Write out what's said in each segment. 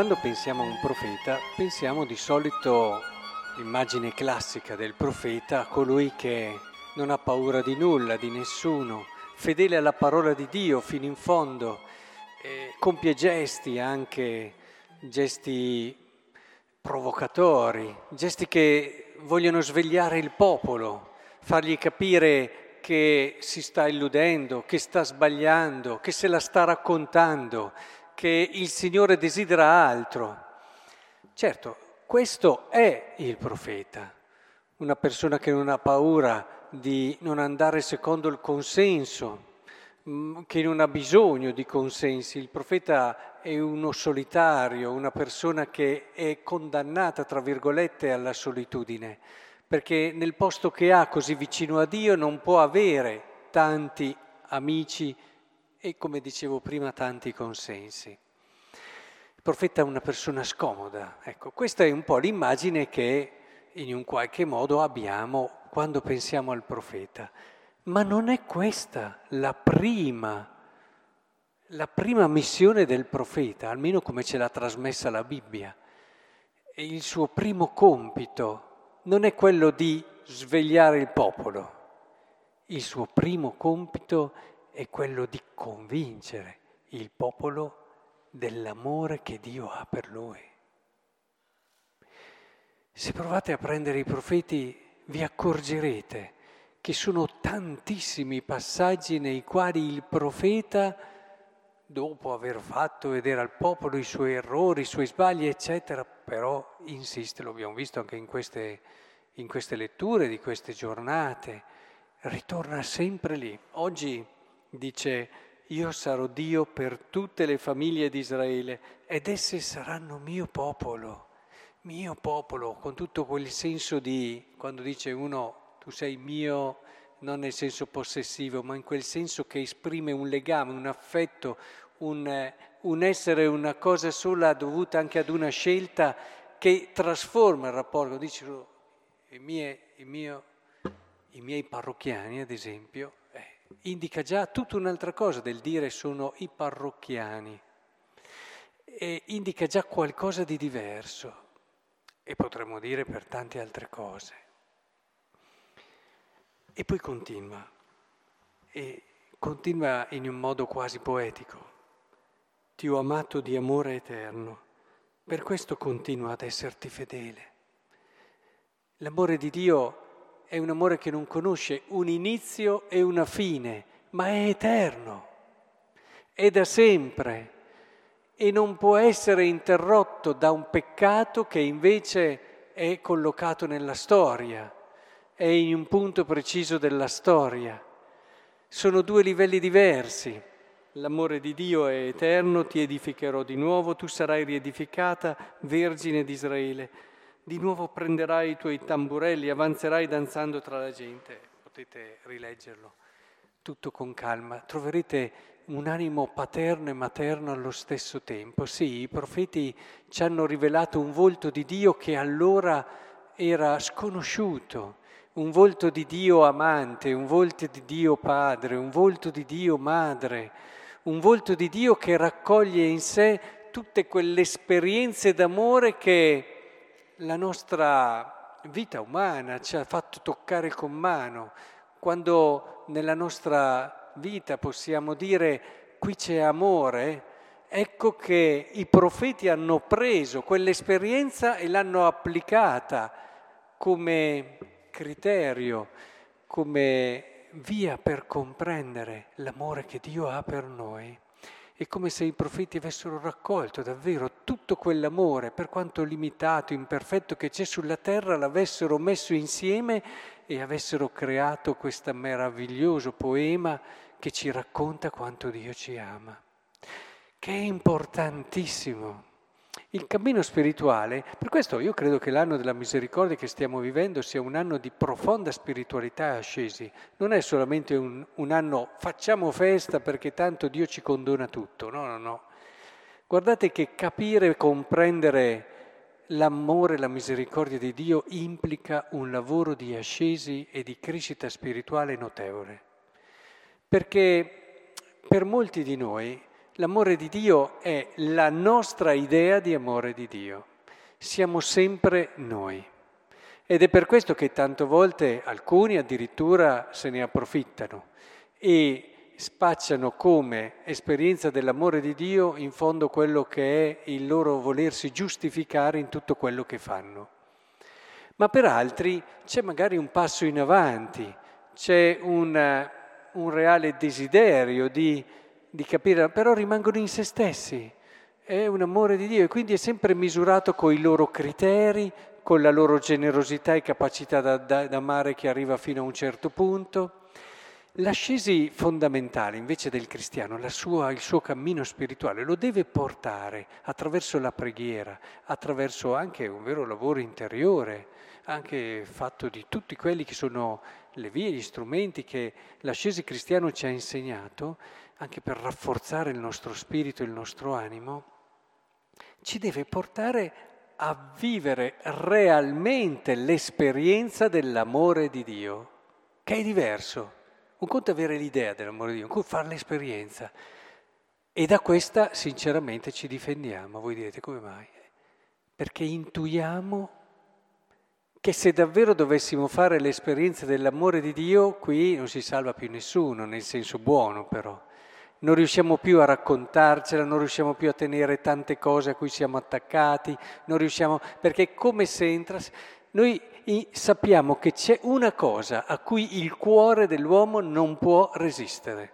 quando pensiamo a un profeta, pensiamo di solito l'immagine classica del profeta, colui che non ha paura di nulla, di nessuno, fedele alla parola di Dio fino in fondo, eh, compie gesti anche, gesti provocatori, gesti che vogliono svegliare il popolo, fargli capire che si sta illudendo, che sta sbagliando, che se la sta raccontando, che il Signore desidera altro. Certo, questo è il profeta, una persona che non ha paura di non andare secondo il consenso, mm, che non ha bisogno di consensi. Il profeta è uno solitario, una persona che è condannata, tra virgolette, alla solitudine, perché nel posto che ha così vicino a Dio non può avere tanti amici e, come dicevo prima, tanti consensi. Il profeta è una persona scomoda. Ecco, questa è un po' l'immagine che in un qualche modo abbiamo quando pensiamo al profeta. Ma non è questa la prima, la prima missione del profeta, almeno come ce l'ha trasmessa la Bibbia. E il suo primo compito non è quello di svegliare il popolo, il suo primo compito è quello di convincere il popolo dell'amore che Dio ha per lui. Se provate a prendere i profeti vi accorgerete che sono tantissimi passaggi nei quali il profeta, dopo aver fatto vedere al popolo i suoi errori, i suoi sbagli, eccetera, però insiste, lo abbiamo visto anche in queste, in queste letture di queste giornate, ritorna sempre lì. Oggi dice io sarò Dio per tutte le famiglie di Israele ed esse saranno mio popolo mio popolo, con tutto quel senso di, quando dice uno tu sei mio, non nel senso possessivo, ma in quel senso che esprime un legame, un affetto, un, un essere una cosa sola dovuta anche ad una scelta che trasforma il rapporto. Dice i miei, i mio, i miei parrocchiani, ad esempio, indica già tutta un'altra cosa del dire sono i parrocchiani. E indica già qualcosa di diverso e potremmo dire per tante altre cose. E poi continua, e continua in un modo quasi poetico. Ti ho amato di amore eterno, per questo continua ad esserti fedele. L'amore di Dio è un amore che non conosce un inizio e una fine, ma è eterno, è da sempre e non può essere interrotto da un peccato che invece è collocato nella storia, è in un punto preciso della storia. Sono due livelli diversi. L'amore di Dio è eterno, ti edificherò di nuovo, tu sarai riedificata, Vergine di Israele. Di nuovo prenderai i tuoi tamburelli, avanzerai danzando tra la gente. Potete rileggerlo tutto con calma. Troverete un animo paterno e materno allo stesso tempo. Sì, i profeti ci hanno rivelato un volto di Dio che allora era sconosciuto, un volto di Dio amante, un volto di Dio padre, un volto di Dio madre, un volto di Dio che raccoglie in sé tutte quelle esperienze d'amore che la nostra vita umana ci ha fatto toccare con mano, quando nella nostra vita possiamo dire qui c'è amore, ecco che i profeti hanno preso quell'esperienza e l'hanno applicata come criterio, come via per comprendere l'amore che Dio ha per noi. È come se i profeti avessero raccolto davvero tutto quell'amore, per quanto limitato, imperfetto che c'è sulla terra, l'avessero messo insieme e avessero creato questo meraviglioso poema che ci racconta quanto Dio ci ama, che è importantissimo. Il cammino spirituale, per questo io credo che l'anno della misericordia che stiamo vivendo sia un anno di profonda spiritualità ascesi, non è solamente un, un anno facciamo festa perché tanto Dio ci condona tutto, no, no, no. Guardate che capire e comprendere l'amore e la misericordia di Dio implica un lavoro di ascesi e di crescita spirituale notevole. Perché per molti di noi L'amore di Dio è la nostra idea di amore di Dio. Siamo sempre noi. Ed è per questo che tante volte alcuni addirittura se ne approfittano e spacciano come esperienza dell'amore di Dio in fondo quello che è il loro volersi giustificare in tutto quello che fanno. Ma per altri c'è magari un passo in avanti, c'è un, un reale desiderio di di capire, però rimangono in se stessi. È un amore di Dio e quindi è sempre misurato con i loro criteri, con la loro generosità e capacità d'amare che arriva fino a un certo punto. L'ascesi fondamentale invece del cristiano, sua, il suo cammino spirituale, lo deve portare attraverso la preghiera, attraverso anche un vero lavoro interiore, anche fatto di tutti quelli che sono le vie, gli strumenti che l'ascesi cristiano ci ha insegnato, anche per rafforzare il nostro spirito, il nostro animo, ci deve portare a vivere realmente l'esperienza dell'amore di Dio, che è diverso. Un conto è avere l'idea dell'amore di Dio, un conto è fare l'esperienza. E da questa sinceramente ci difendiamo. Voi direte come mai? Perché intuiamo che se davvero dovessimo fare l'esperienza dell'amore di Dio, qui non si salva più nessuno, nel senso buono però non riusciamo più a raccontarcela, non riusciamo più a tenere tante cose a cui siamo attaccati, non riusciamo, perché come se entra, noi sappiamo che c'è una cosa a cui il cuore dell'uomo non può resistere.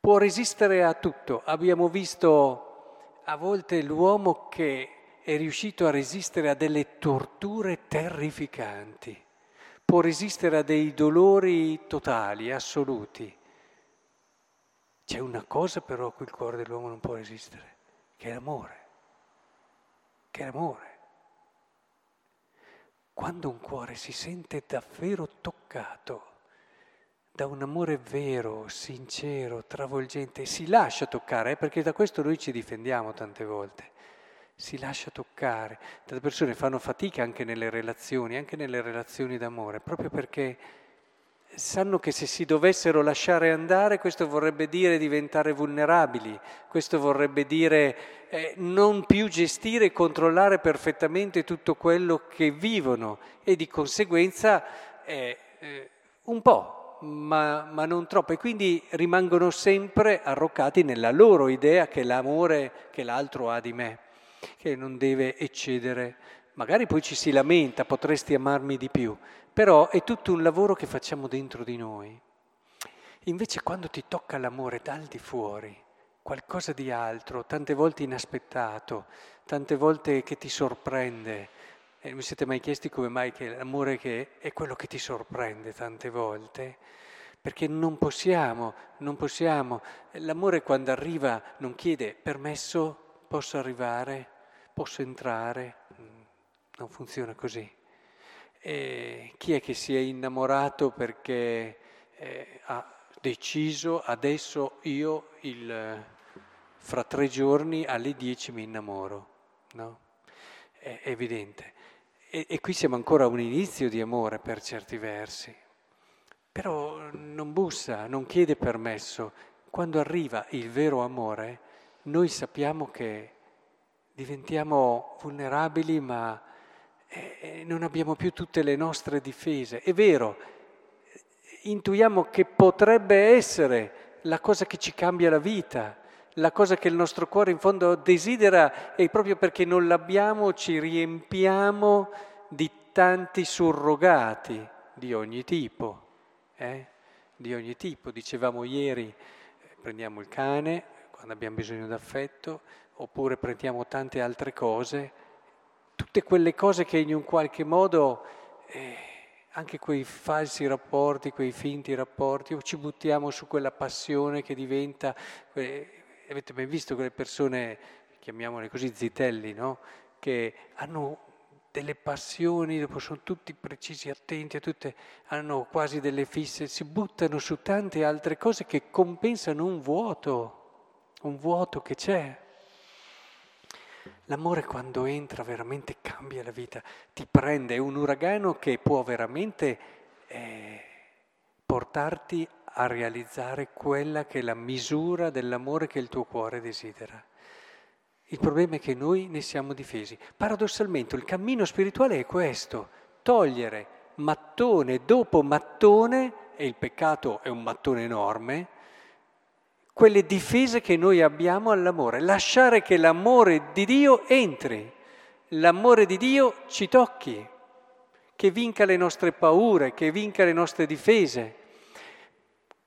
Può resistere a tutto. Abbiamo visto a volte l'uomo che è riuscito a resistere a delle torture terrificanti, può resistere a dei dolori totali, assoluti c'è una cosa però a cui il cuore dell'uomo non può resistere, che è l'amore, che è l'amore. Quando un cuore si sente davvero toccato da un amore vero, sincero, travolgente, si lascia toccare, eh, perché da questo noi ci difendiamo tante volte, si lascia toccare. Tante persone fanno fatica anche nelle relazioni, anche nelle relazioni d'amore, proprio perché sanno che se si dovessero lasciare andare questo vorrebbe dire diventare vulnerabili, questo vorrebbe dire eh, non più gestire e controllare perfettamente tutto quello che vivono e di conseguenza eh, eh, un po', ma, ma, non troppo, e quindi rimangono sempre arroccati nella loro idea che l'amore che l'altro ha di me, che non deve eccedere. Magari poi ci si lamenta, potresti amarmi di più, però è tutto un lavoro che facciamo dentro di noi. Invece quando ti tocca l'amore dal di fuori, qualcosa di altro, tante volte inaspettato, tante volte che ti sorprende, e non vi siete mai chiesti come mai che l'amore che è quello che ti sorprende tante volte? Perché non possiamo, non possiamo. L'amore quando arriva non chiede permesso, posso arrivare, posso entrare. Mm, non funziona così. E chi è che si è innamorato perché eh, ha deciso adesso io il, fra tre giorni alle dieci mi innamoro? No? È evidente. E, e qui siamo ancora a un inizio di amore per certi versi. Però non bussa, non chiede permesso. Quando arriva il vero amore, noi sappiamo che diventiamo vulnerabili ma eh, non abbiamo più tutte le nostre difese. È vero, intuiamo che potrebbe essere la cosa che ci cambia la vita, la cosa che il nostro cuore in fondo desidera e proprio perché non l'abbiamo ci riempiamo di tanti surrogati di ogni tipo. Eh? Di ogni tipo. Dicevamo ieri, eh, prendiamo il cane quando abbiamo bisogno d'affetto, oppure prendiamo tante altre cose tutte quelle cose che in un qualche modo, eh, anche quei falsi rapporti, quei finti rapporti, o ci buttiamo su quella passione che diventa, eh, avete mai visto quelle persone, chiamiamole così, zitelli, no? che hanno delle passioni, dopo sono tutti precisi, attenti a tutte, hanno quasi delle fisse, si buttano su tante altre cose che compensano un vuoto, un vuoto che c'è. L'amore quando entra veramente cambia la vita, ti prende, è un uragano che può veramente eh, portarti a realizzare quella che è la misura dell'amore che il tuo cuore desidera. Il problema è che noi ne siamo difesi. Paradossalmente il cammino spirituale è questo, togliere mattone dopo mattone, e il peccato è un mattone enorme, quelle difese che noi abbiamo all'amore, lasciare che l'amore di Dio entri, l'amore di Dio ci tocchi, che vinca le nostre paure, che vinca le nostre difese.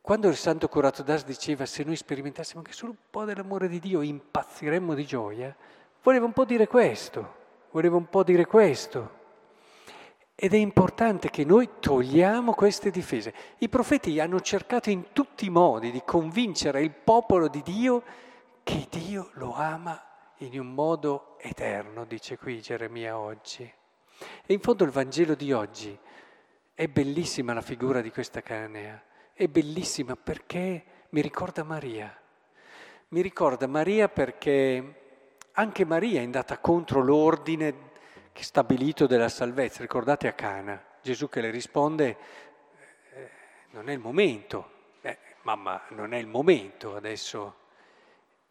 Quando il santo curato d'Ars diceva se noi sperimentassimo anche solo un po' dell'amore di Dio impazziremmo di gioia, voleva un po' dire questo, voleva un po' dire questo. Ed è importante che noi togliamo queste difese. I profeti hanno cercato in tutti i modi di convincere il popolo di Dio che Dio lo ama in un modo eterno, dice qui Geremia oggi. E in fondo il Vangelo di oggi è bellissima la figura di questa canea, è bellissima perché mi ricorda Maria. Mi ricorda Maria perché anche Maria è andata contro l'ordine stabilito della salvezza. Ricordate a Cana, Gesù che le risponde, eh, non è il momento, eh, mamma non è il momento adesso.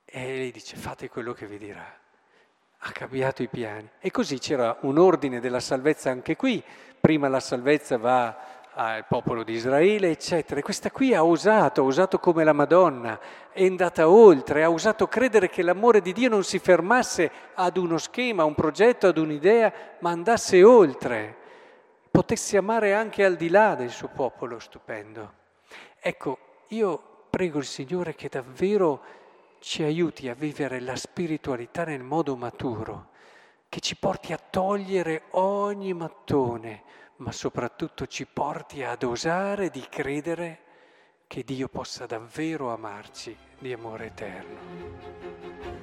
E lei dice fate quello che vi dirà. Ha cambiato i piani. E così c'era un ordine della salvezza anche qui. Prima la salvezza va al popolo di Israele, eccetera. Questa qui ha osato, ha usato come la Madonna, è andata oltre, ha usato credere che l'amore di Dio non si fermasse ad uno schema, a un progetto, ad un'idea, ma andasse oltre, potesse amare anche al di là del suo popolo stupendo. Ecco, io prego il Signore che davvero ci aiuti a vivere la spiritualità nel modo maturo, che ci porti a togliere ogni mattone, ma soprattutto ci porti ad osare di credere che Dio possa davvero amarci di amore eterno.